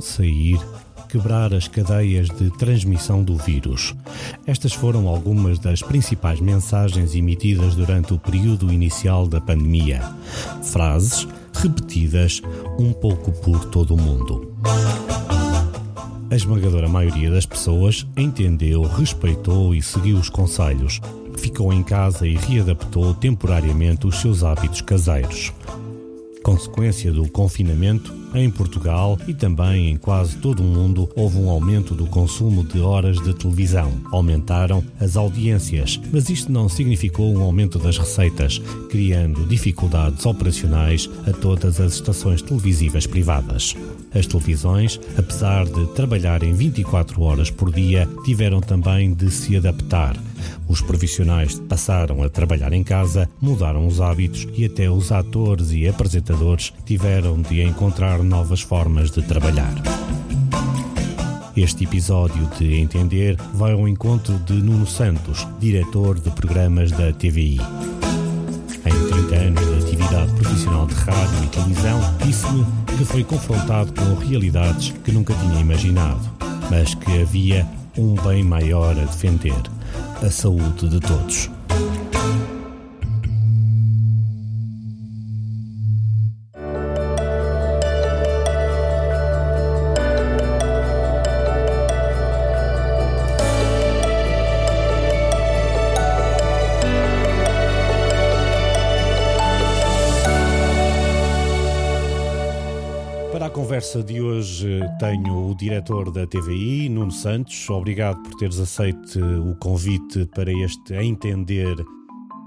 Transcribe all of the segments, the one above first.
não sair, quebrar as cadeias de transmissão do vírus. Estas foram algumas das principais mensagens emitidas durante o período inicial da pandemia. Frases repetidas um pouco por todo o mundo. A esmagadora maioria das pessoas entendeu, respeitou e seguiu os conselhos. Ficou em casa e readaptou temporariamente os seus hábitos caseiros. Consequência do confinamento, em Portugal e também em quase todo o mundo houve um aumento do consumo de horas de televisão. Aumentaram as audiências, mas isto não significou um aumento das receitas, criando dificuldades operacionais a todas as estações televisivas privadas. As televisões, apesar de trabalharem 24 horas por dia, tiveram também de se adaptar os profissionais passaram a trabalhar em casa, mudaram os hábitos e até os atores e apresentadores tiveram de encontrar novas formas de trabalhar. Este episódio de Entender vai ao encontro de Nuno Santos, diretor de programas da TVI. Em 30 anos de atividade profissional de rádio e televisão, disse-me que foi confrontado com realidades que nunca tinha imaginado, mas que havia um bem maior a defender a saúde de todos. Hoje tenho o diretor da TVI, Nuno Santos. Obrigado por teres aceito o convite para este entender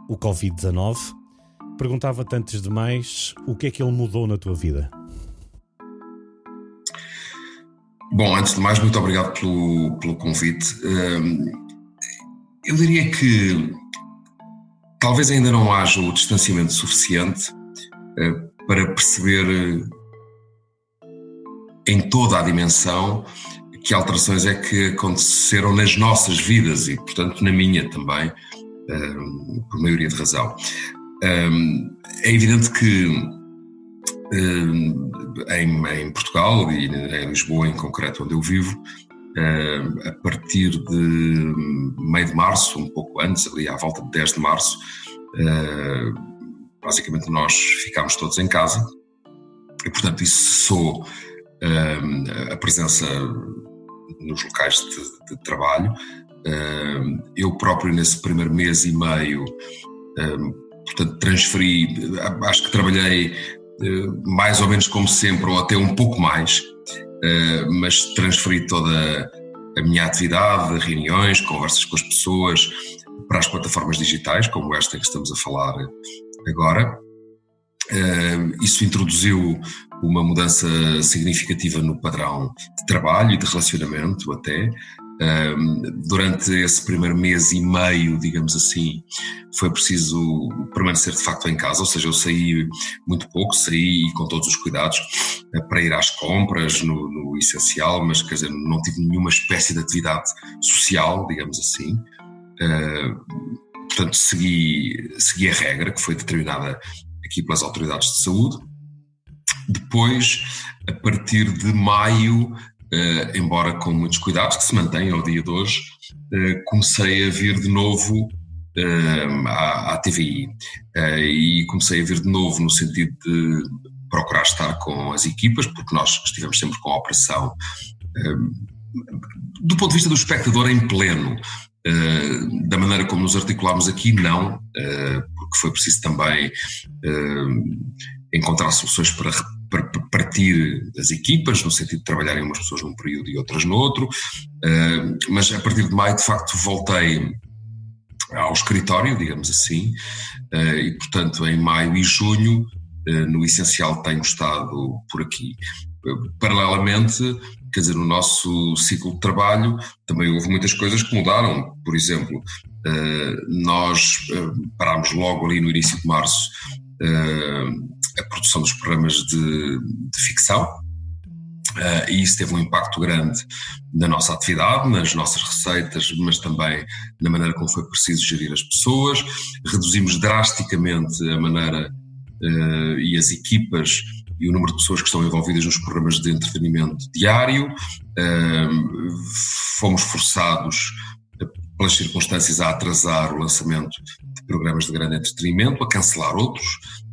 o Covid-19. Perguntava-te antes de mais o que é que ele mudou na tua vida? Bom, antes de mais, muito obrigado pelo, pelo convite. Hum, eu diria que talvez ainda não haja o distanciamento suficiente eh, para perceber em toda a dimensão que alterações é que aconteceram nas nossas vidas e, portanto, na minha também, um, por maioria de razão. Um, é evidente que um, em, Portugal e em Lisboa, em concreto, onde eu vivo, a partir de meio de março, um pouco antes, ali à volta de 10 de março, basicamente nós ficámos todos em casa e, portanto, isso cessou a presença nos locais de, de trabalho. Eu próprio, nesse primeiro mês e meio, portanto, transferi, acho que trabalhei eh, mais ou menos como sempre, ou até um pouco mais, eh, mas transferi toda a minha atividade, reuniões, conversas com as pessoas, para as plataformas digitais, como esta que estamos a falar agora. Isso introduziu uma mudança significativa no padrão de trabalho e de relacionamento até. Durante esse primeiro mês e meio, digamos assim, foi preciso permanecer de facto em casa, ou seja, eu saí muito pouco, saí com todos os cuidados eh, para ir às compras no, no essencial, mas quer dizer, não tive nenhuma espécie de atividade social, digamos assim. Portanto, segui, segui a regra que foi determinada aqui pelas autoridades de saúde depois, a partir de maio, uh, embora com muitos cuidados que se mantêm ao dia de hoje, uh, comecei a vir de novo uh, à, à, TVI. e comecei a vir de novo no sentido de procurar estar com as equipas, porque nós estivemos sempre com a operação do ponto de vista do espectador em pleno. Uh, da maneira como nos articulámos aqui, não, uh, porque foi preciso também uh, encontrar soluções para, para, partir as equipas, no sentido de trabalharem umas pessoas num período e outras no outro, mas a partir de maio, de facto, voltei ao escritório, digamos assim, e portanto em maio e junho, no essencial, tenho estado por aqui. Paralelamente, quer dizer, no nosso ciclo de trabalho também houve muitas coisas que mudaram. Por exemplo, nós parámos logo ali no início de março a produção dos programas de, de ficção, e isso teve um impacto grande na nossa atividade, nas nossas receitas, mas também na maneira como foi preciso gerir as pessoas. Reduzimos drasticamente a maneira e as equipas e o número de pessoas que estão envolvidas nos programas de entretenimento diário. Fomos forçados, pelas circunstâncias, a atrasar o lançamento de programas de grande entretenimento, a cancelar outros,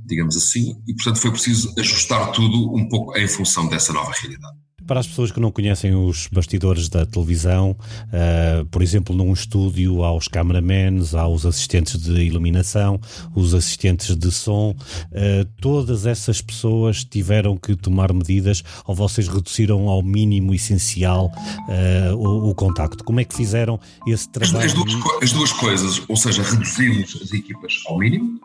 digamos assim, e portanto foi preciso ajustar tudo um pouco em função dessa nova realidade. Para as pessoas que não conhecem os bastidores da televisão, uh, por exemplo, num estúdio há os cameramans, há os assistentes de iluminação, os assistentes de som, uh, todas essas pessoas tiveram que tomar medidas ou vocês reduziram ao mínimo essencial uh, o, o, contacto? Como é que fizeram esse trabalho? As, as, duas, as duas coisas, ou seja, reduzimos as equipas ao mínimo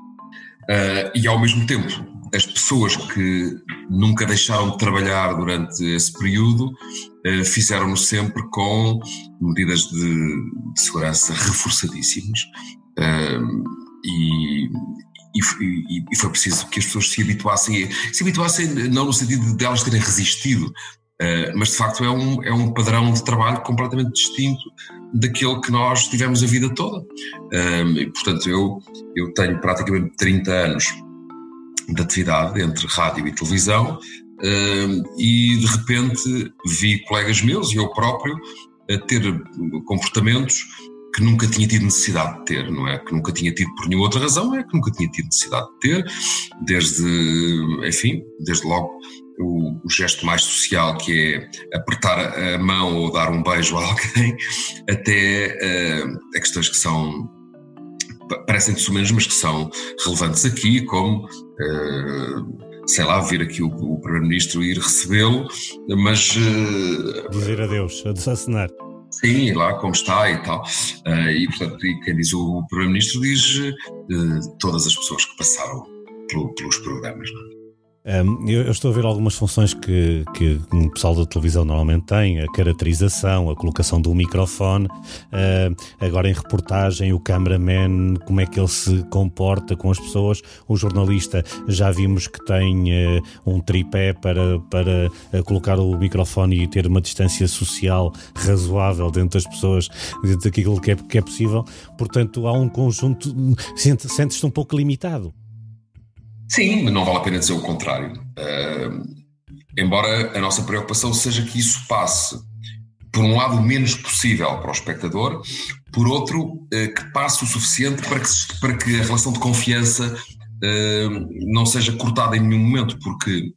e ao mesmo tempo as pessoas que nunca deixaram de trabalhar durante esse período eh, fizeram-no sempre com medidas de, de segurança reforçadíssimas ehm, e, e, e, foi preciso que as pessoas se habituassem, se habituassem não no sentido de elas terem resistido, Uh, mas de facto é um, é um padrão de trabalho completamente distinto daquele que nós tivemos a vida toda. E, portanto, eu, eu tenho praticamente 30 anos de atividade entre rádio e televisão hum, e de repente vi colegas meus e eu próprio a ter comportamentos que nunca tinha tido necessidade de ter, não é? Que nunca tinha tido por nenhuma outra razão, é que nunca tinha tido necessidade de ter, desde, enfim, desde logo o, o, gesto mais social que é apertar a mão ou dar um beijo a alguém, até uh, a questões que são parecem menos, mas que são relevantes aqui, como, uh, sei lá, vir aqui o, o Primeiro-Ministro ir recebê-lo, mas. Uh, Dizer adeus, a desacenar. Sim, lá como está e tal. Uh, e, portanto, e quem diz o Primeiro-Ministro diz todas as pessoas que passaram pelo, pelos programas. Não é? Um, eu, eu, estou a ver algumas funções que, que o pessoal da televisão normalmente tem, a caracterização, a colocação do microfone, uh, agora em reportagem, o cameraman, como é que ele se comporta com as pessoas, o jornalista, já vimos que tem uh, um tripé para, para uh, colocar o microfone e ter uma distância social razoável dentro das pessoas, dentro daquilo que é, que é possível, portanto há um conjunto, sentes-te um pouco limitado. Sim, não vale a pena dizer o contrário. Uh, embora a nossa preocupação seja que isso passe, por um lado, o menos possível para o espectador, por outro, uh, que passe o suficiente para que, para que a relação de confiança uh, não seja cortada em nenhum momento, porque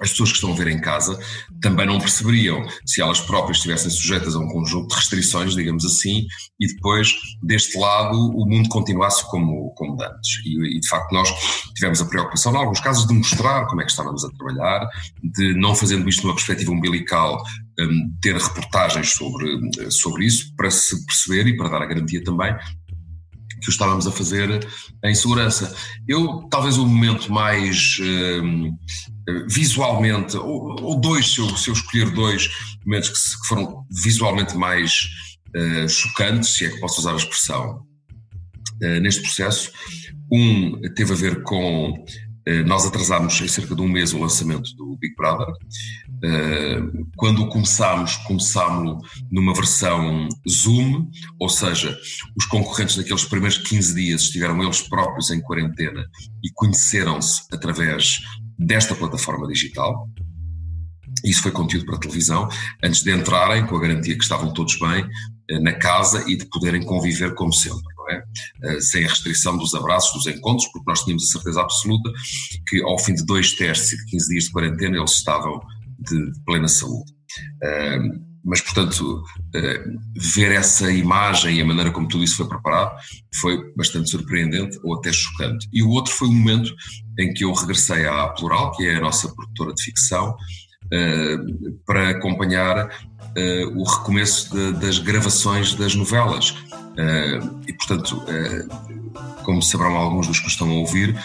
as pessoas que estão a ver em casa também não perceberiam se elas próprias estivessem sujeitas a um conjunto de restrições, digamos assim, e depois, deste lado, o mundo continuasse como, como antes. E, e, de facto, nós tivemos a preocupação, em alguns casos, de mostrar como é que estávamos a trabalhar, de não fazendo isto numa perspectiva umbilical, um, ter reportagens sobre, sobre isso, para se perceber e para dar a garantia também que o estávamos a fazer em segurança. Eu, talvez o momento mais uh, visualmente, ou, ou, dois, se eu, se eu escolher dois momentos que, se, que foram visualmente mais uh, chocantes, se é que posso usar a expressão, uh, neste processo, um teve a ver com eh, nós atrasámos em cerca de um mês o lançamento do Big Brother. Eh, quando começámos, começámos numa versão Zoom, ou seja, os concorrentes naqueles primeiros 15 dias estiveram eles próprios em quarentena e conheceram-se através desta plataforma digital. Isso foi conteúdo para a televisão, antes de entrarem, com a garantia que estavam todos bem eh, na casa e de poderem conviver como sempre é? Eh, sem a restrição dos abraços, dos encontros, porque nós tínhamos a certeza absoluta que ao fim de dois testes e de 15 dias de quarentena eles estavam de, plena saúde. Mas, portanto, uh, ver essa imagem e a maneira como tudo isso foi preparado foi bastante surpreendente ou até chocante. E o outro foi o momento em que eu regressei à Plural, que é a nossa produtora de ficção, uh, para acompanhar o recomeço das gravações das novelas. E, portanto, como saberão alguns dos que estão a ouvir,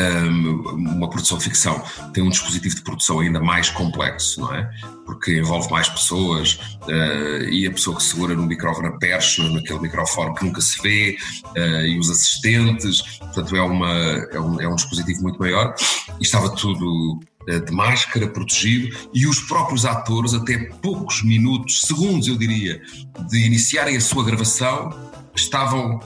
uma produção ficção. Tem um dispositivo de produção ainda mais complexo, não é? Porque envolve mais pessoas uh, e a pessoa que segura no microfone perche naquele microfone que nunca se vê uh, e os assistentes, portanto é, uma, é, um, é um dispositivo muito maior. E estava tudo uh, de máscara, protegido. E os próprios atores, até poucos minutos, segundos eu diria, de iniciarem a sua gravação, estavam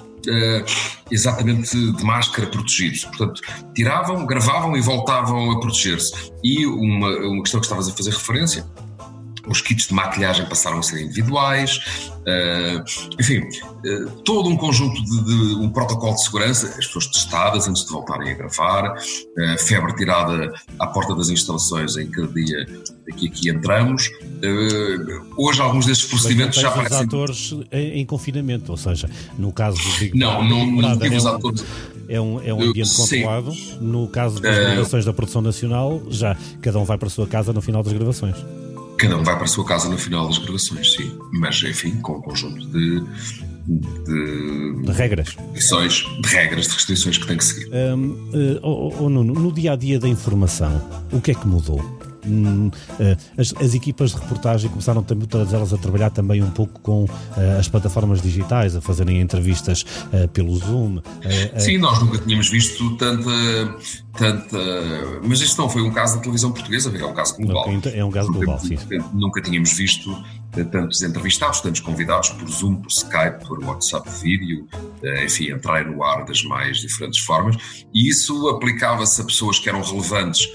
exatamente de máscara protegidos. Portanto, tiravam, gravavam e voltavam a proteger-se. E uma, uma questão que estavas a fazer referência, os kits de maquilhagem passaram a ser individuais, uh, enfim, uh, todo um conjunto de, de, um protocolo de segurança, as pessoas testadas antes de voltarem a gravar, uh, febre tirada à porta das instalações em cada dia que aqui entramos. hoje alguns desses procedimentos já parecem... os atores em, em, confinamento, ou seja, no caso do Big Não, não, não é os atores... É um, é um ambiente controlado. No caso das gravações da produção nacional, já cada um vai para a sua casa no final das gravações. Cada um vai para a sua casa no final das gravações, sim. Mas, enfim, com um conjunto de, de, de regras. Restrições, de regras, de restrições que tem que seguir. Um, uh, oh, oh, Nuno, no dia a dia da informação, o que é que mudou? Hum, eh, as, as, equipas de reportagem começaram também, todas elas a trabalhar também um pouco com uh, as plataformas digitais, a fazerem entrevistas uh, pelo Zoom. Sim, nós nunca tínhamos visto tanta, tanta. Mas isto não foi um caso da televisão portuguesa, é um caso global. É um caso global, sim. Nunca tínhamos visto tantos entrevistados, tantos convidados por Zoom, por Skype, por WhatsApp vídeo, enfim, entrar no ar das mais diferentes formas. E isso aplicava-se a pessoas que eram relevantes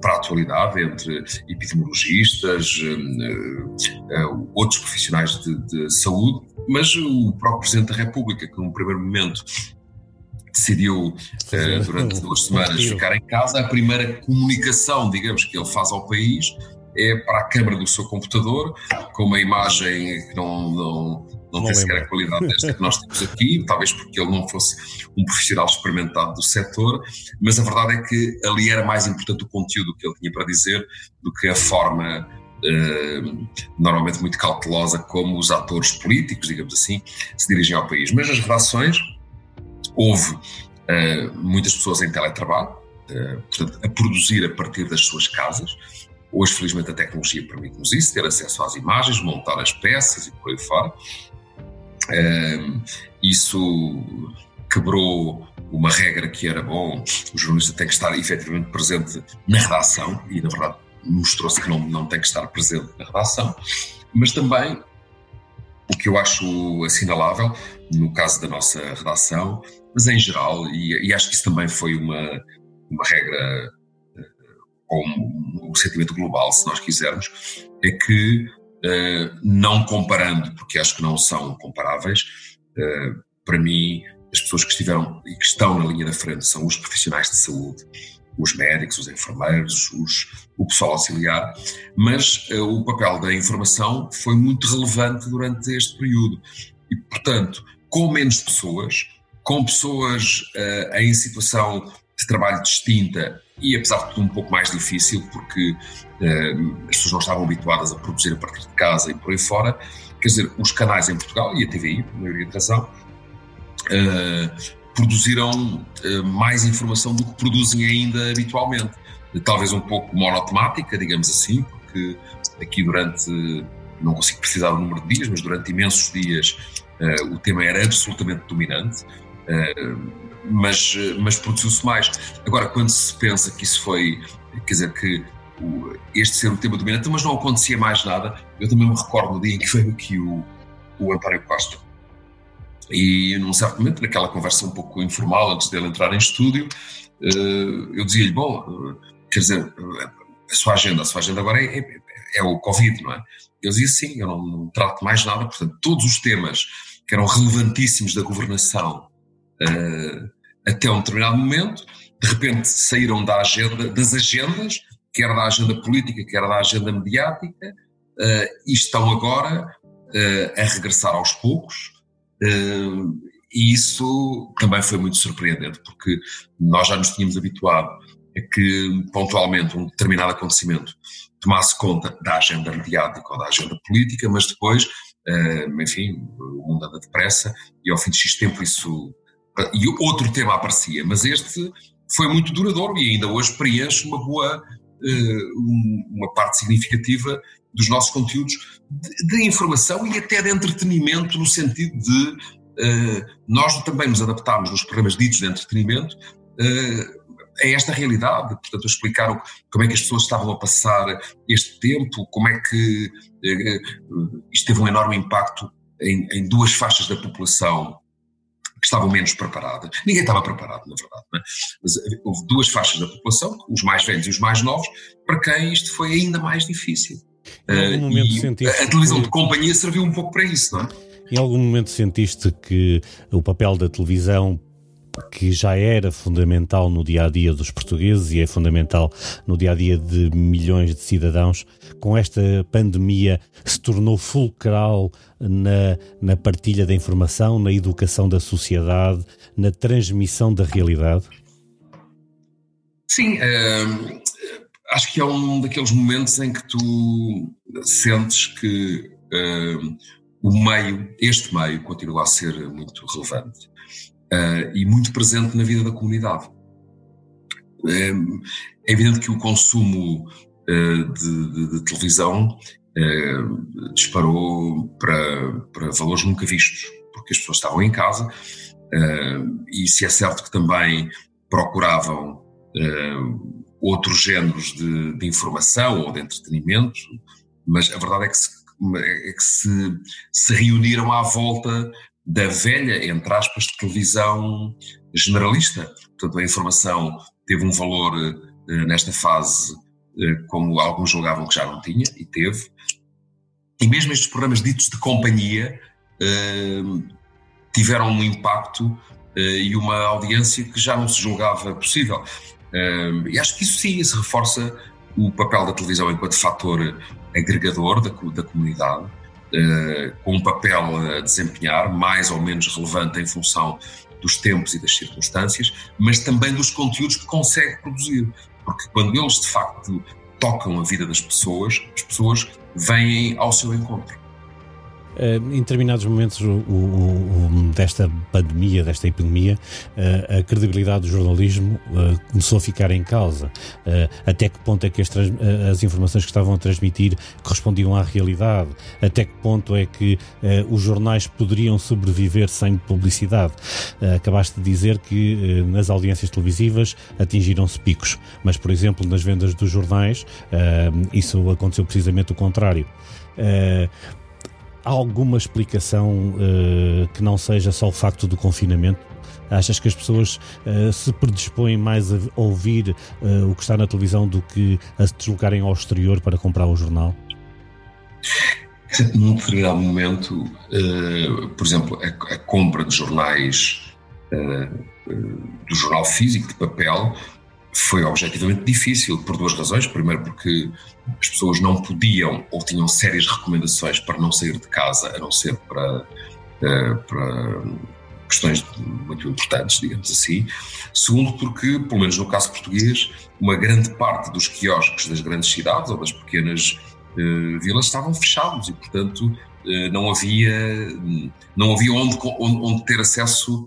para a atualidade entre epidemiologistas, eh, eh, outros profissionais de, de saúde, mas o próprio Presidente da República, que num primeiro momento decidiu uh, durante duas semanas ficar em casa, a primeira comunicação, digamos, que ele faz ao país é para a câmara do seu computador, com uma imagem que não, não, não, não tem sequer a qualidade desta que nós temos aqui, talvez porque ele não fosse um profissional experimentado do setor, mas a verdade é que ali era mais importante o conteúdo que ele tinha para dizer do que a forma uh, normalmente muito cautelosa como os atores políticos, digamos assim, se dirigem ao país. Mas nas redações houve uh, muitas pessoas em teletrabalho, uh, portanto, a produzir a partir das suas casas, Hoje, felizmente, a tecnologia permite-nos isso, ter acesso às imagens, montar as peças e por aí fora. Isso quebrou uma regra que era bom, o jornalista tem que estar efetivamente presente na redação, e na verdade mostrou-se que não, não tem que estar presente na redação, mas também o que eu acho assinalável, no caso da nossa redação, mas em geral, e, e acho que isso também foi uma, uma regra ou um, um sentimento global, se nós quisermos, é que, não comparando, porque acho que não são comparáveis, uh, para mim, as pessoas que estiveram e que estão na linha da frente são os profissionais de saúde, os médicos, os enfermeiros, os, o pessoal auxiliar, mas uh, o papel da informação foi muito relevante durante este período. E, portanto, com menos pessoas, com pessoas em situação de trabalho distinta e apesar de tudo um pouco mais difícil porque uh, as pessoas não estavam habituadas a produzir a partir de casa e por aí fora. Quer dizer, os canais em Portugal e a TVI, por maioria de razão, uh, produziram uh, mais informação do que produzem ainda habitualmente. Talvez um pouco monotemática, digamos assim, porque aqui durante, não consigo precisar do número de dias, mas durante imensos dias o tema era absolutamente dominante mas, mas produziu-se mais. Agora, quando se pensa que isso foi, quer dizer, que este ser o tema dominante, mas não acontecia mais nada, eu também me recordo no dia em que veio aqui o, o António Costa. E num certo momento, naquela conversa um pouco informal, antes dele entrar em estúdio, eh, eu dizia-lhe: Bom, quer dizer, a sua agenda, a sua agenda agora é, é, é o Covid, não é? Ele dizia: Sim, eu não, não trato mais nada, portanto, todos os temas que eram relevantíssimos da governação uh, até um determinado momento, de repente saíram da agenda, das agendas, quer da agenda política, quer da agenda mediática, uh, e estão agora uh, a regressar aos poucos. Uh, e isso também foi muito surpreendente, porque nós já nos tínhamos habituado a que pontualmente um determinado acontecimento tomasse conta da agenda mediática ou da agenda política, mas depois, enfim, o mundo anda depressa e ao fim de X tempo isso e outro tema aparecia, mas este foi muito duradouro e ainda hoje preenche uma boa, eh, uma parte significativa dos nossos conteúdos de, informação e até de entretenimento, no sentido de uh, nós também nos adaptarmos nos programas ditos de entretenimento a esta realidade, portanto, explicar como é que as pessoas estavam a passar este tempo, como é que isto teve um enorme impacto em, em duas faixas da população estavam menos preparadas. Ninguém estava preparado, na verdade, é? mas houve duas faixas da população, os mais velhos e os mais novos, para quem isto foi ainda mais difícil. Uh, e a televisão de companhia serviu um pouco para isso, não é? Em algum momento sentiste que o papel da televisão que já era fundamental no dia a dia dos portugueses e é fundamental no dia a dia de milhões de cidadãos, com esta pandemia se tornou fulcral na, na partilha da informação, na educação da sociedade, na transmissão da realidade? Sim, uh, acho que é um daqueles momentos em que tu sentes que uh, o meio, este meio, continua a ser muito relevante uh, e muito presente na vida da comunidade. É, é evidente que o consumo uh, de, de, de, televisão uh, disparou para, para valores nunca vistos, porque as pessoas estavam em casa e se é certo que também procuravam outros géneros de, de, informação ou de entretenimento, mas a verdade é que se, é que se, se reuniram à volta da velha, entre aspas, televisão generalista. Portanto, a informação teve um valor uh, nesta fase uh, como alguns julgavam que já não tinha, e teve. E mesmo estes programas ditos de companhia uh, tiveram um impacto e uma audiência que já não se julgava possível. e acho que isso sim, isso reforça o papel da televisão enquanto fator agregador da, da comunidade com um papel a desempenhar, mais ou menos relevante em função dos tempos e das circunstâncias, mas também dos conteúdos que consegue produzir. Porque quando eles de facto tocam a vida das pessoas, as pessoas vêm ao seu encontro. Eh, em determinados momentos o, o, o, desta pandemia, desta epidemia, eh, a credibilidade do jornalismo eh, começou a ficar em causa. Até que ponto é que as, as, informações que estavam a transmitir correspondiam à realidade? Até que ponto é que os jornais poderiam sobreviver sem publicidade? Acabaste de dizer que nas audiências televisivas atingiram-se picos, mas, por exemplo, nas vendas dos jornais, isso aconteceu precisamente o contrário. Alguma explicação uh, que não seja só o facto do confinamento? Achas que as pessoas uh, se predispõem mais a ouvir uh, o que está na televisão do que a se deslocarem ao exterior para comprar o jornal? Num determinado momento, por exemplo, a, a, compra de jornais, do jornal físico, de papel, foi objetivamente difícil por duas razões. Primeiro, porque as pessoas não podiam ou tinham sérias recomendações para não sair de casa, a não ser para, eh, para questões muito importantes, digamos assim. Segundo, porque, pelo menos no caso português, uma grande parte dos quiosques das grandes cidades ou das pequenas uh, vilas estavam fechados e, portanto, uh, não havia, não havia onde, onde, onde ter acesso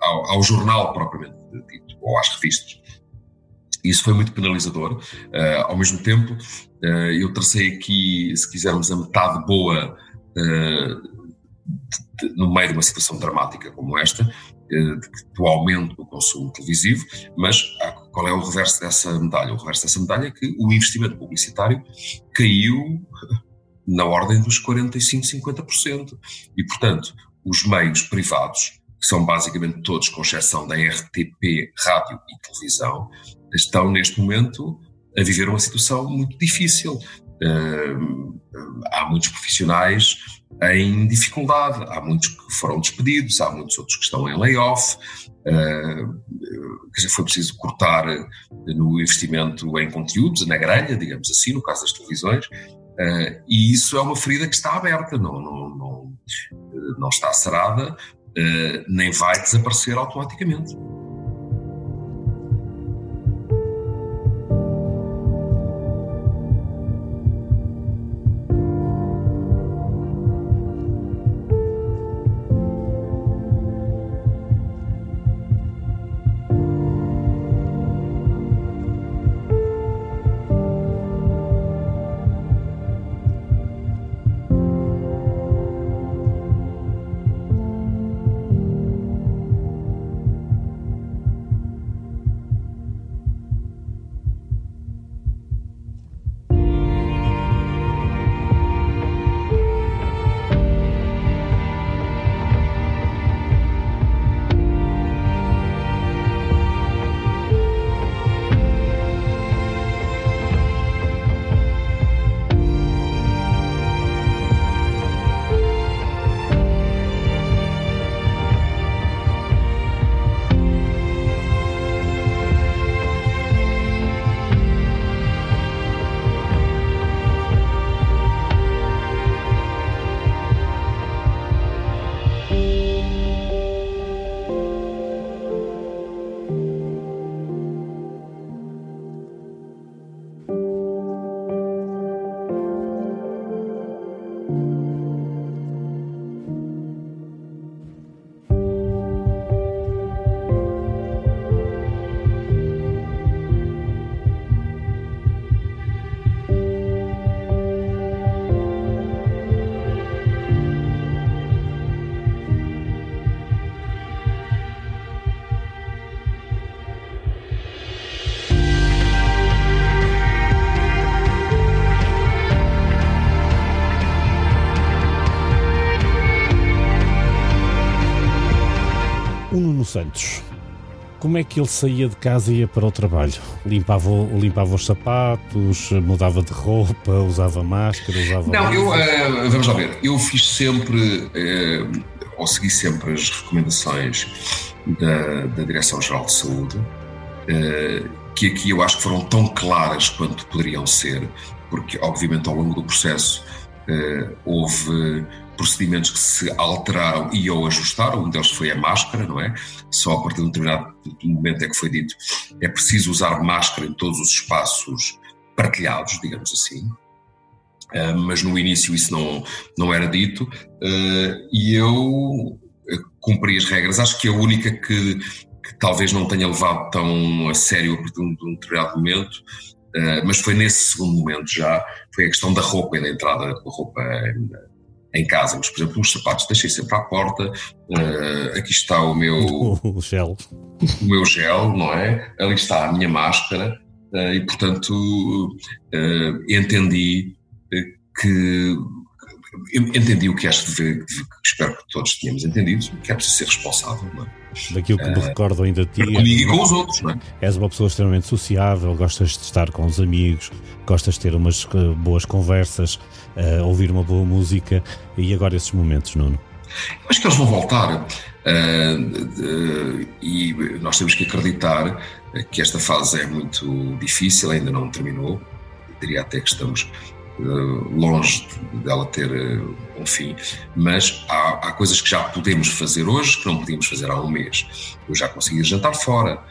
ao, ao jornal propriamente dito, ou às revistas. Isso foi muito penalizador. Uh, ao mesmo tempo, uh, eu tracei aqui, se quisermos, a metade boa uh, de, de, no meio de uma situação dramática como esta, do aumento do consumo televisivo, mas qual é o reverso dessa medalha? O reverso dessa medalha é que o investimento publicitário caiu na ordem dos 45, 50%. E, portanto, os meios privados que são basicamente todos, com exceção da RTP, rádio e televisão, estão neste momento a viver uma situação muito difícil. Uh, há muitos profissionais em dificuldade, há muitos que foram despedidos, há muitos outros que estão em layoff, uh, foi preciso cortar no investimento em conteúdos, na grelha, digamos assim, no caso das televisões, uh, e isso é uma ferida que está aberta, não, não, não, não está uh, nem vai desaparecer automaticamente. Santos, como é que ele saía de casa e ia para o trabalho? Limpava, limpava os sapatos, mudava de roupa, usava máscara, usava. Não, eu, uh, vamos lá ver, eu fiz sempre, uh, ou segui sempre as recomendações da, da Direção-Geral de Saúde, uh, que aqui eu acho que foram tão claras quanto poderiam ser, porque obviamente ao longo do processo houve procedimentos que se alteraram e ou ajustaram, um deles foi a máscara, não é? Só a partir de um determinado momento é que foi dito é preciso usar máscara em todos os espaços partilhados, digamos assim. Uh, mas no início isso não, não era dito uh, e eu cumpri as regras. Acho que a única que, que talvez não tenha levado tão a sério a partir de um determinado momento, uh, mas foi nesse segundo momento já, foi a questão da roupa e da entrada com a roupa em casa, mas por exemplo os sapatos deixei sempre à porta, uh, aqui está o meu o gel, o meu gel, não é? Ali está a minha máscara uh, e portanto uh, entendi que entendi o que acho de ver, espero que todos tenhamos entendido, que é preciso ser responsável, não é? Daquilo que me recordo ainda de ti. Comigo e com os outros, não é? És uma pessoa extremamente sociável, gostas de estar com os amigos, gostas de ter umas boas conversas, uh, ouvir uma boa música. E agora esses momentos, Nuno? Eu acho que eles vão voltar. Uh, e nós temos que acreditar que esta fase é muito difícil, ainda não terminou. Eu diria até que estamos longe dela ter um fim, mas há, há, coisas que já podemos fazer hoje que não podíamos fazer há um mês. Eu já consegui jantar fora,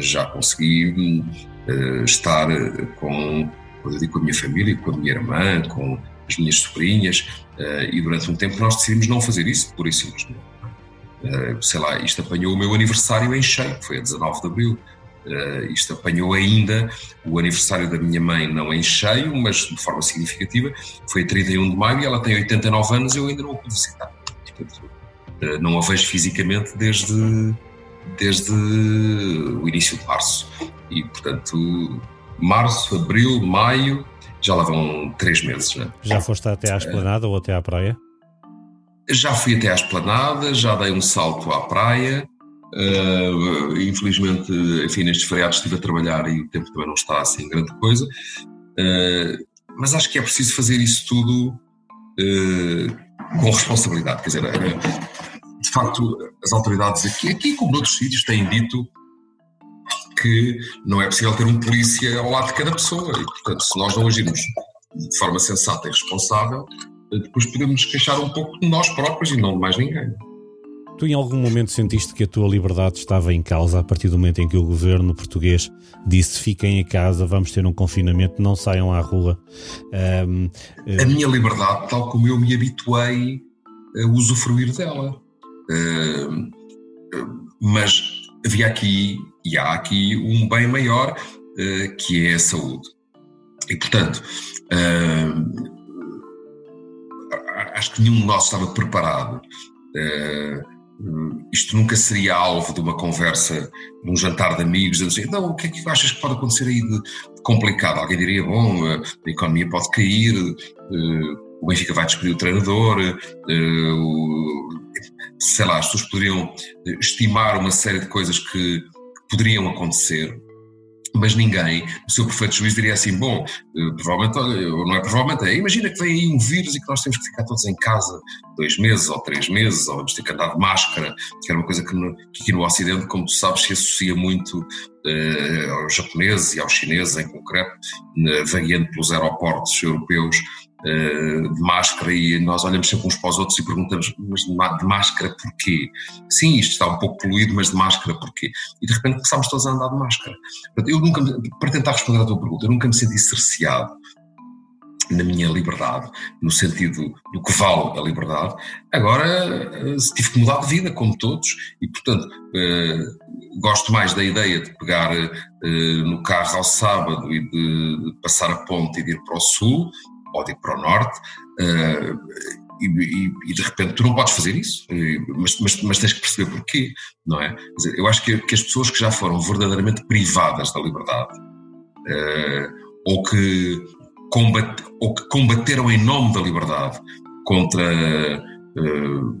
já consegui estar com eu digo com a minha família, com a minha irmã, com as minhas sobrinhas, e durante um tempo nós decidimos não fazer isso, por isso simplesmente. Sei lá, isto apanhou o meu aniversário em cheio, foi a 19 de abril. Uh, isto apanhou ainda o aniversário da minha mãe, não em cheio, mas de forma significativa, foi a 31 de maio e ela tem 89 anos e eu ainda não a pude visitar. Portanto, uh, não a vejo fisicamente desde, desde o início de março. E, portanto, março, abril, maio, já lá vão três meses. Né? Já foste até à esplanada ou até à praia? Já fui até à esplanada, já dei um salto à praia. Uh, infelizmente, enfim, nestes feriados estive a trabalhar e o tempo também não está assim grande coisa. Uh, mas acho que é preciso fazer isso tudo uh, com responsabilidade. Quer dizer, de facto, as autoridades aqui, aqui como noutros sítios, têm dito que não é possível ter um polícia ao lado de cada pessoa e, portanto, se nós não agirmos de forma sensata e responsável, depois podemos queixar um pouco de nós próprios e não de mais ninguém. Tu em algum momento sentiste que a tua liberdade estava em causa a partir do momento em que o governo português disse fiquem em casa, vamos ter um confinamento, não saiam à rua? Um, uh... A minha liberdade, tal como eu me habituei a usufruir dela. Uh, mas havia aqui e há aqui um bem maior uh, que é a saúde. E, portanto, acho que nenhum de nós estava preparado. Uh, isto nunca seria alvo de uma conversa, de um jantar de amigos, dizendo assim, não, o que é que achas que pode acontecer aí de complicado? Alguém diria, bom, a economia pode cair, o Benfica vai despedir o treinador, sei lá, as pessoas poderiam estimar uma série de coisas que poderiam acontecer, mas ninguém, no seu perfeito juízo, diria assim: bom, eh, provavelmente, não é provavelmente, é, imagina que vem aí um vírus e que nós temos que ficar todos em casa dois meses ou três meses, ou vamos ter que andar de máscara, que era uma coisa que, no, que aqui no Ocidente, como tu sabes, se associa muito uh, aos japoneses e aos chineses em concreto, uh, variando pelos aeroportos europeus eh, de máscara e nós olhamos sempre uns para os outros e perguntamos, mas de máscara porquê? Sim, isto está um pouco poluído, mas de máscara porquê? E de repente começámos todos a andar de máscara. Eu nunca, para tentar responder à tua pergunta, eu nunca me senti cerceado na minha liberdade, no sentido do que vale a liberdade. Agora eh, tive que mudar de vida, como todos, e portanto eh, gosto mais da ideia de pegar no carro ao sábado e de passar a ponte e de ir para o sul, pode ir para o norte, uh, e, e, e, de repente tu não podes fazer isso, mas, mas, mas tens que perceber porquê, não é? Dizer, eu acho que, que, as pessoas que já foram verdadeiramente privadas da liberdade, uh, ou, que combate, ou que combateram em nome da liberdade contra, uh,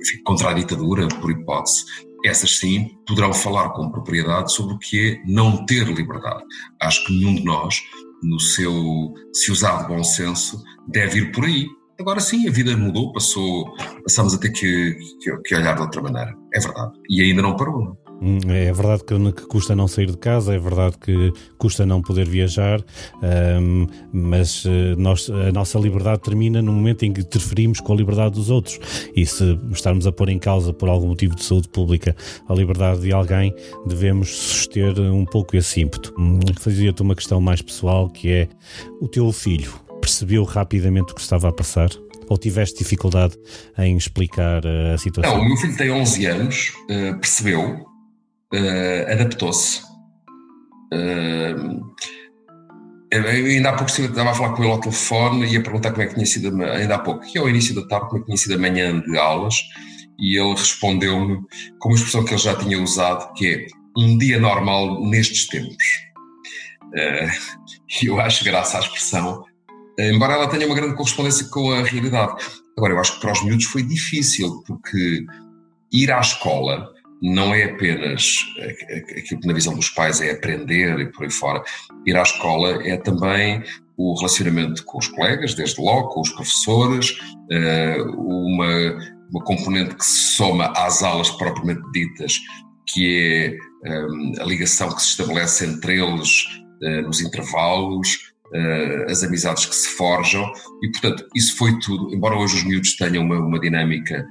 enfim, contra a ditadura, por hipótese, essas sim poderão falar com propriedade sobre o que é não ter liberdade. Acho que nenhum de nós, no seu, se usar de bom senso, deve ir por aí. Agora sim, a vida mudou, passou, passamos a ter que, que, que olhar de outra maneira. É verdade. E ainda não parou. Não? Hum, é verdade que, que, custa não sair de casa, é verdade que custa não poder viajar, um, mas eh, nós, a nossa liberdade termina no momento em que interferimos com a liberdade dos outros. E se estarmos a pôr em causa, por algum motivo de saúde pública, a liberdade de alguém, devemos suster um pouco esse ímpeto. Hum, fazia-te uma questão mais pessoal que é: o teu filho percebeu rapidamente o que estava a passar? Ou tiveste dificuldade em explicar eh, a situação? Não, o meu filho tem 11 anos, eh, percebeu, uh, adaptou-se. Uh, ainda há pouco estava a falar com ele ao telefone e a perguntar como é que tinha sido, ainda há pouco, que é o início da tarde, como é que tinha sido a manhã de aulas, e ele respondeu-me com uma expressão que ele já tinha usado, que é um dia normal nestes tempos. E uh, eu acho graça à expressão, embora ela tenha uma grande correspondência com a realidade. Agora, eu acho que para os miúdos foi difícil, porque ir à escola não é apenas aquilo que na visão dos pais é aprender e por aí fora. Ir à escola é também o relacionamento com os colegas, desde logo, com os professores, eh, uma, uma componente que se soma às aulas propriamente ditas, que é eh, a ligação que se estabelece entre eles eh, nos intervalos, as amizades que se forjam, e portanto, isso foi tudo. Embora hoje os miúdos tenham uma, uma dinâmica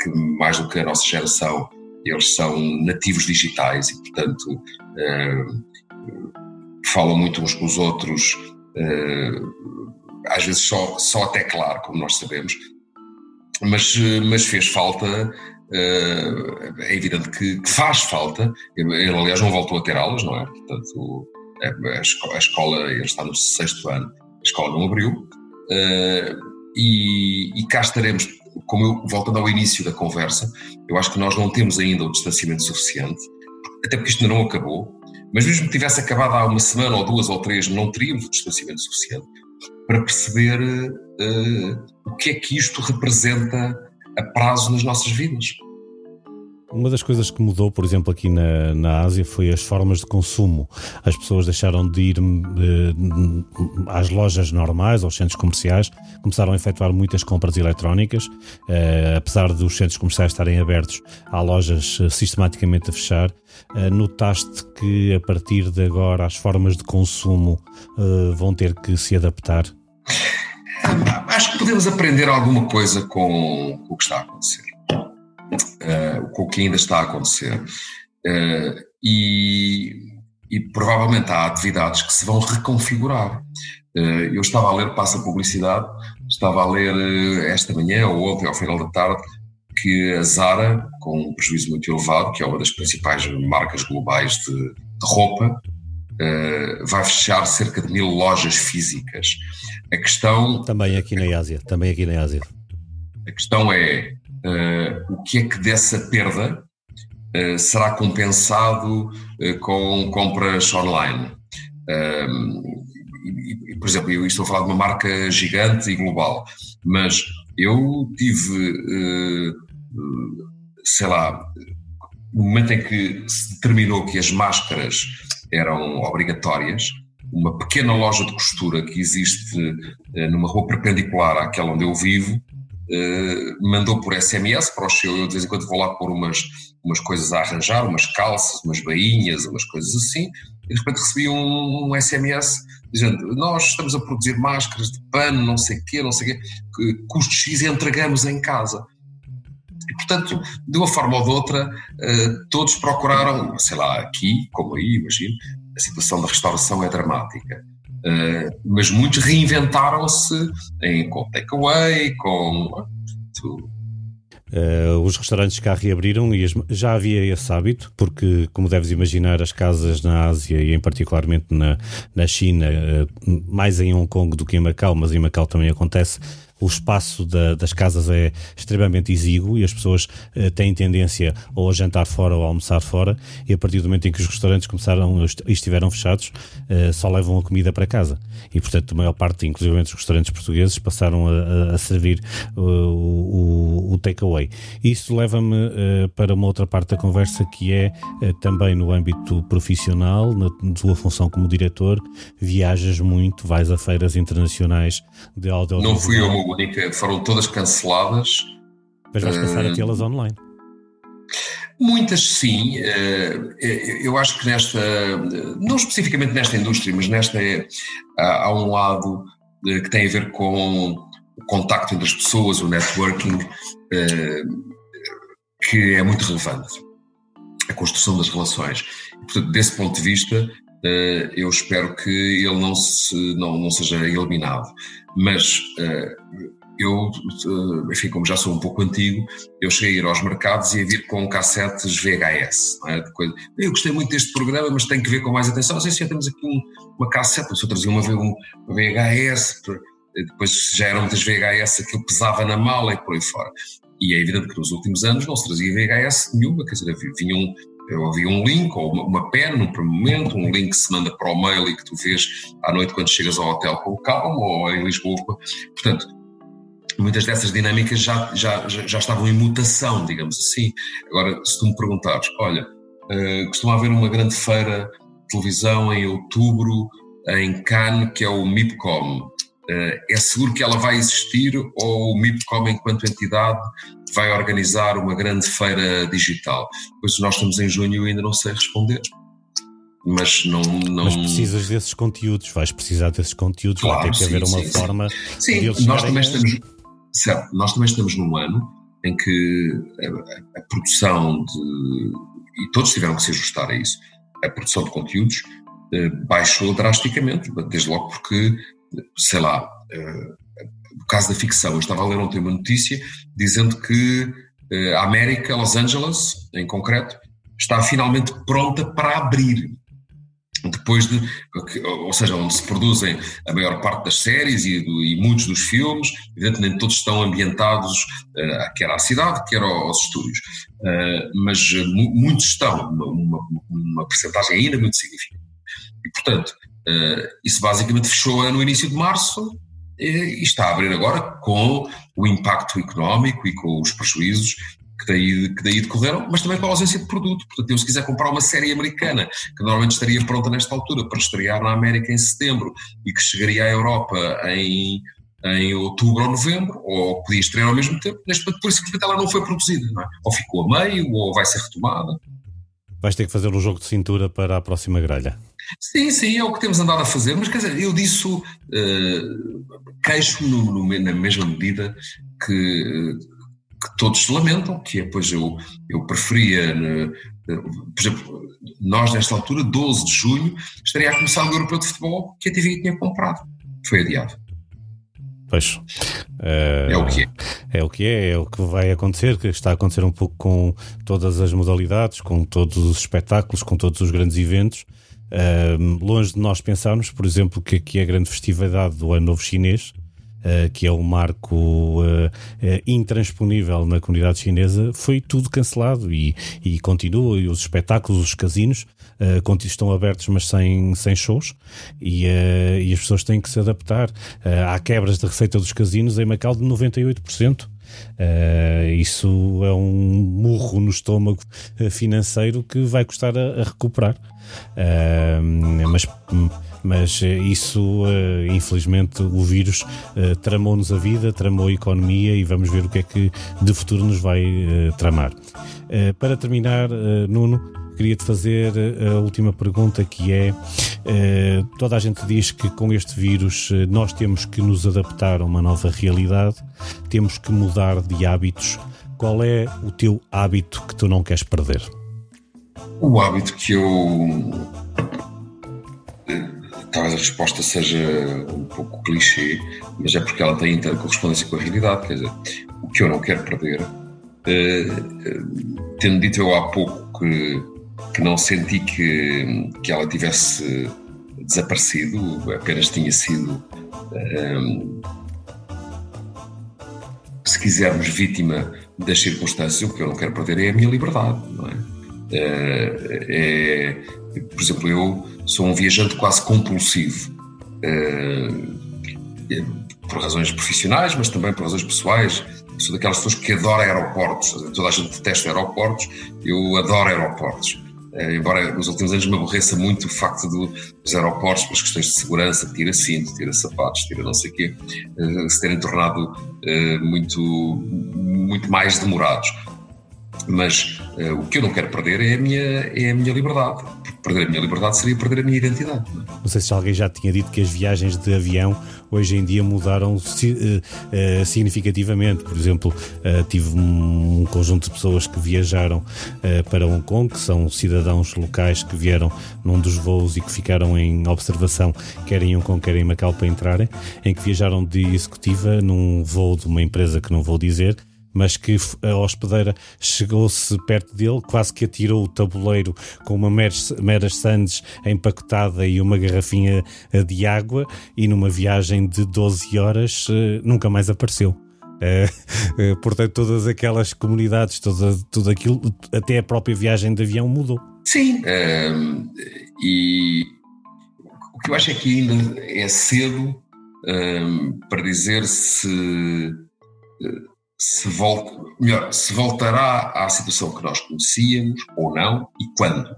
que mais do que a nossa geração, eles são nativos digitais e, portanto, ehm, falam muito uns com os outros, eh, às vezes só, só até claro, como nós sabemos, mas, mas fez falta, eh, é evidente que, faz falta, ele aliás não voltou a ter aulas, não é? Portanto, a escola, ele está no sexto ano, a escola não abriu, eh, e, e cá estaremos como eu, voltando ao início da conversa, eu acho que nós não temos ainda o distanciamento suficiente, até porque isto ainda não acabou, mas mesmo que tivesse acabado há uma semana ou duas ou três, não teríamos o distanciamento suficiente para perceber uh, o que é que isto representa a prazo nas nossas vidas. Uma das coisas que mudou, por exemplo, aqui na, na Ásia foi as formas de consumo. As pessoas deixaram de ir eh, às lojas normais, aos centros comerciais, começaram a efetuar muitas compras eletrónicas. Eh, apesar dos centros comerciais estarem abertos, há lojas eh, sistematicamente a fechar. Eh, notaste que a partir de agora as formas de consumo eh, vão ter que se adaptar? Acho que podemos aprender alguma coisa com o que está a acontecer com o que ainda está a acontecer. Uh, e, e, provavelmente há atividades que se vão reconfigurar. Uh, eu estava a ler, passa publicidade, estava a ler esta manhã ou ontem, ao final da tarde, que a Zara, com um prejuízo muito elevado, que é uma das principais marcas globais de, de roupa, Uh, vai fechar cerca de mil lojas físicas. A questão. Também aqui na Ásia. Também aqui na Ásia. A questão é: uh, o que é que dessa perda uh, será compensado uh, com compras online. E, e, por exemplo, eu estou a falar de uma marca gigante e global, mas eu tive, sei lá, no momento em que se determinou que as máscaras eram obrigatórias, uma pequena loja de costura que existe numa rua perpendicular àquela onde eu vivo, mandou por SMS para o seu, eu de vez em quando vou lá pôr umas, umas coisas a arranjar, umas calças, umas bainhas, umas coisas assim, e de repente recebi um, um SMS dizendo, nós estamos a produzir máscaras de pano, não sei o quê, não sei o quê, custo X e entregamos em casa. E, portanto, de uma forma ou de outra, uh, todos procuraram, sei lá, aqui, como aí, imagino, a situação da restauração é dramática. Uh, mas muitos reinventaram-se com takeaway, com. Uh, os restaurantes cá reabriram e já havia esse hábito, porque, como deves imaginar, as casas na Ásia e, em particularmente na, na China, uh, mais em Hong Kong do que em Macau, mas em Macau também acontece, o espaço da, das casas é extremamente exíguo e as pessoas uh, têm tendência ou a jantar fora ou a almoçar fora e a partir do momento em que os restaurantes começaram e estiveram fechados, uh, só levam a comida para casa. E, portanto, a maior parte, inclusive os restaurantes portugueses, passaram a, a servir uh, o, o takeaway. Isso leva-me para uma outra parte da conversa que é também no âmbito profissional, na tua função como diretor, viajas muito, vais a feiras internacionais de audiovisual. Não fui única, foram todas canceladas. Mas vais passar a tê-las online. Muitas sim, eu acho que nesta, não especificamente nesta indústria, mas nesta há um lado que tem a ver com o contacto entre as pessoas, o networking, que é muito relevante, a construção das relações. Portanto, desse ponto de vista, eu espero que ele não, se, não, não seja eliminado. Mas eu, eh, enfim, como já sou um pouco antigo, eu cheguei a ir aos mercados e a vir com cassetes VHS. É? Eu gostei muito deste programa, mas tem que ver com mais atenção. Não sei se temos aqui um, uma cassete, se eu trazia uma, uma VHS, depois já eram muitas VHS, aquilo pesava na mala e por aí fora. E é evidente que nos últimos anos não se trazia VHS nenhuma, quer dizer, vinha um, eu havia um link ou uma, uma pena num primeiro momento, um link que se manda para o mail e que tu vês à noite quando chegas ao hotel com calma ou em Lisboa. Portanto, muitas dessas dinâmicas já, já, já estavam em mutação, digamos assim. Agora, se tu me perguntares, olha, uh, costuma haver uma grande feira de televisão em outubro em Cannes, que é o MIPCOM. Uh, é seguro que ela vai existir ou o MIPCOM, enquanto entidade, vai organizar uma grande feira digital? Pois nós estamos em junho e ainda não sei responder mas não, não. Mas precisas desses conteúdos, vais precisar desses conteúdos, claro, vai ter que sim, haver uma sim, forma. Sim, sim nós também estamos. Certo, nós também estamos num ano em que a, a, produção de. e todos tiveram que se ajustar a isso. A produção de conteúdos eh, baixou drasticamente, desde logo porque, sei lá, eh, no caso da ficção, eu estava a ler ontem uma notícia dizendo que eh, a América, Los Angeles, em concreto, está finalmente pronta para abrir depois de, ou seja, onde se produzem a maior parte das séries e, e muitos dos filmes, evidentemente todos estão ambientados uh, quer à cidade, quer aos estúdios, uh, mas muitos estão, uma, uma, uma percentagem ainda muito significativa. E, portanto, isso basicamente fechou no início de março e, e está a abrir agora com o impacto económico e com os prejuízos que daí, que daí decorreram, mas também com a ausência de produto. Portanto, eu se quiser comprar uma série americana, que normalmente estaria pronta nesta altura para estrear na América em setembro e que chegaria à Europa em, em outubro ou novembro, ou podia estrear ao mesmo tempo, neste momento, por isso que ela não foi produzida, não é? ou ficou a meio, ou vai ser retomada. Vais ter que fazer um jogo de cintura para a próxima grelha. Sim, sim, é o que temos andado a fazer, mas quer dizer, eu disso uh, queixo-me na mesma medida que que todos se lamentam, que é, pois eu, eu preferia, né, por exemplo, nós nesta altura, 12 de junho, estaria a começar o Europeu de Futebol que a TV tinha comprado. Foi adiado. Pois. Uh, é o que é. É o que é, é o que vai acontecer, que está a acontecer um pouco com todas as modalidades, com todos os espetáculos, com todos os grandes eventos. Uh, longe de nós pensarmos, por exemplo, que aqui é a grande festividade do Ano Novo Chinês, uh, que é um marco uh, intransponível na comunidade chinesa, foi tudo cancelado e, e continua. E os espetáculos, os casinos, uh, estão abertos, mas sem, sem shows, e, uh, e as pessoas têm que se adaptar. Uh, há quebras de receita dos casinos em Macau de 98%. Uh, isso é um murro no estômago financeiro que vai custar a, a recuperar. Uh, mas mas eh, isso, eh, infelizmente, o vírus eh, tramou-nos a vida, tramou a economia e vamos ver o que é que de futuro nos vai tramar. Para terminar, Nuno, queria-te fazer a última pergunta que é toda a gente diz que com este vírus nós temos que nos adaptar a uma nova realidade, temos que mudar de hábitos. Qual é o teu hábito que tu não queres perder? O hábito que eu talvez a resposta seja um pouco clichê, mas é porque ela tem correspondência com a realidade. Quer dizer, o que eu não quero perder, uh, tendo dito eu há pouco que, que não senti que, que ela tivesse desaparecido, apenas tinha sido. Um, quisermos, vítima das circunstâncias, o que eu não quero perder é a minha liberdade, não é? É, é, por exemplo, eu sou um viajante quase compulsivo, é, por razões profissionais, mas também por razões pessoais. Sou daquelas pessoas que adoram aeroportos. Toda a gente detesta aeroportos, eu adoro aeroportos. Eh, embora nos últimos anos me aborreça muito o facto dos aeroportos, pelas questões de segurança, tira cinto, tira sapatos, tira não sei o quê, eh, se terem tornado eh, muito, muito mais demorados. Mas uh, o que eu não quero perder é a minha, é a minha liberdade. Perder a minha liberdade seria perder a minha identidade. Não, é? sei se alguém já tinha dito que as viagens de avião hoje em dia mudaram uh, uh, significativamente. Por exemplo, tive um, um, conjunto de pessoas que viajaram para Hong Kong, que são cidadãos locais que vieram num dos voos e que ficaram em observação, quer em Hong Kong, quer em Macau, para entrarem, em que viajaram de executiva num voo de uma empresa que não vou dizer mas que a hospedeira chegou-se perto dele, quase que atirou o tabuleiro com uma meras sandes empacotada e uma garrafinha eh, de água e numa viagem de 12 horas eh, nunca mais apareceu. Uh, uh, portanto, todas aquelas comunidades, toda, tudo aquilo, até a própria viagem de avião mudou. Sim, uh, e o que eu acho é que ainda é cedo para dizer se se, volta, melhor, se voltará à situação que nós conhecíamos ou não e quando.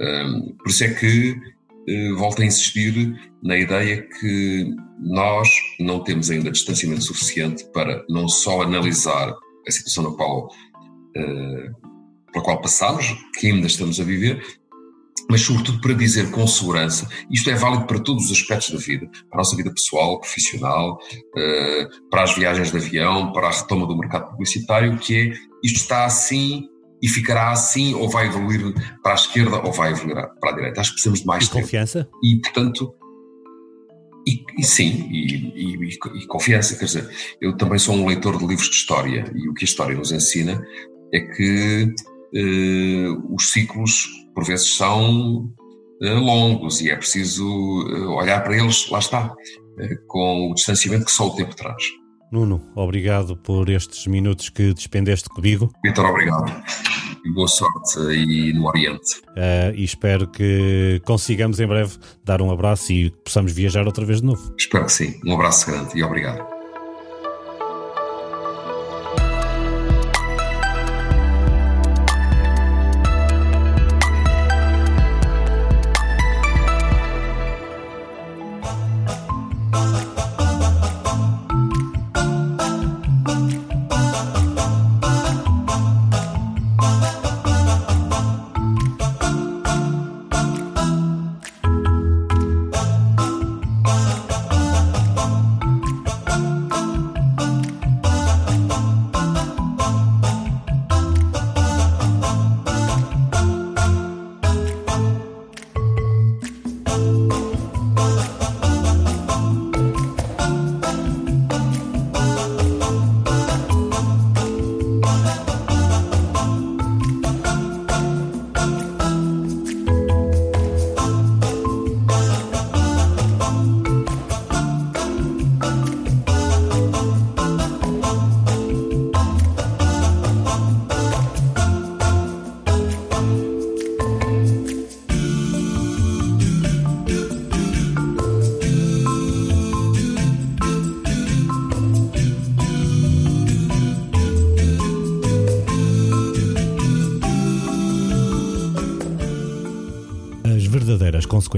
Um, por isso é que uh, volto a insistir na ideia que nós não temos ainda distanciamento suficiente para não só analisar a situação na qual, uh, pela qual passamos, que ainda estamos a viver, mas sobretudo para dizer com segurança, isto é válido para todos os aspectos da vida, para a nossa vida pessoal, profissional, eh, para as viagens de avião, para a retoma do mercado publicitário, que é isto está assim e ficará assim, ou vai evoluir para a esquerda ou vai evoluir para a direita. Acho que precisamos de mais e tempo. confiança? E, portanto, e, e sim, e, e, confiança, quer dizer, eu também sou um leitor de livros de história e o que a história nos ensina é que os ciclos por vezes são uh, longos e é preciso uh, olhar para eles, lá está, uh, com o distanciamento que só o tempo traz. Nuno, obrigado por estes minutos que despendeste comigo. Vitor, obrigado. E boa sorte aí no Oriente. e espero que consigamos em breve dar um abraço e possamos viajar outra vez de novo. Espero que sim. Um abraço grande e obrigado.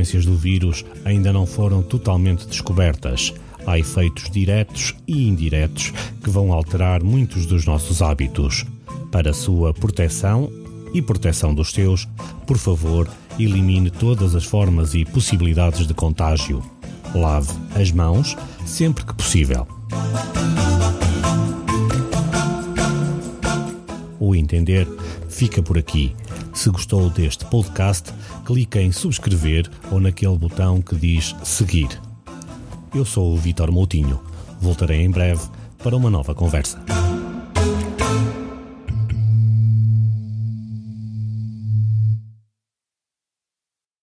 Consequências do vírus ainda não foram totalmente descobertas. Há efeitos diretos e indiretos que vão alterar muitos dos nossos hábitos. Para sua proteção e proteção dos seus, por favor, elimine todas as formas e possibilidades de contágio. Lave as mãos sempre que possível. O entender fica por aqui. Se gostou deste podcast, clique em subscrever ou naquele botão que diz seguir. Eu sou o Vitor Moutinho. Voltarei em breve para uma nova conversa.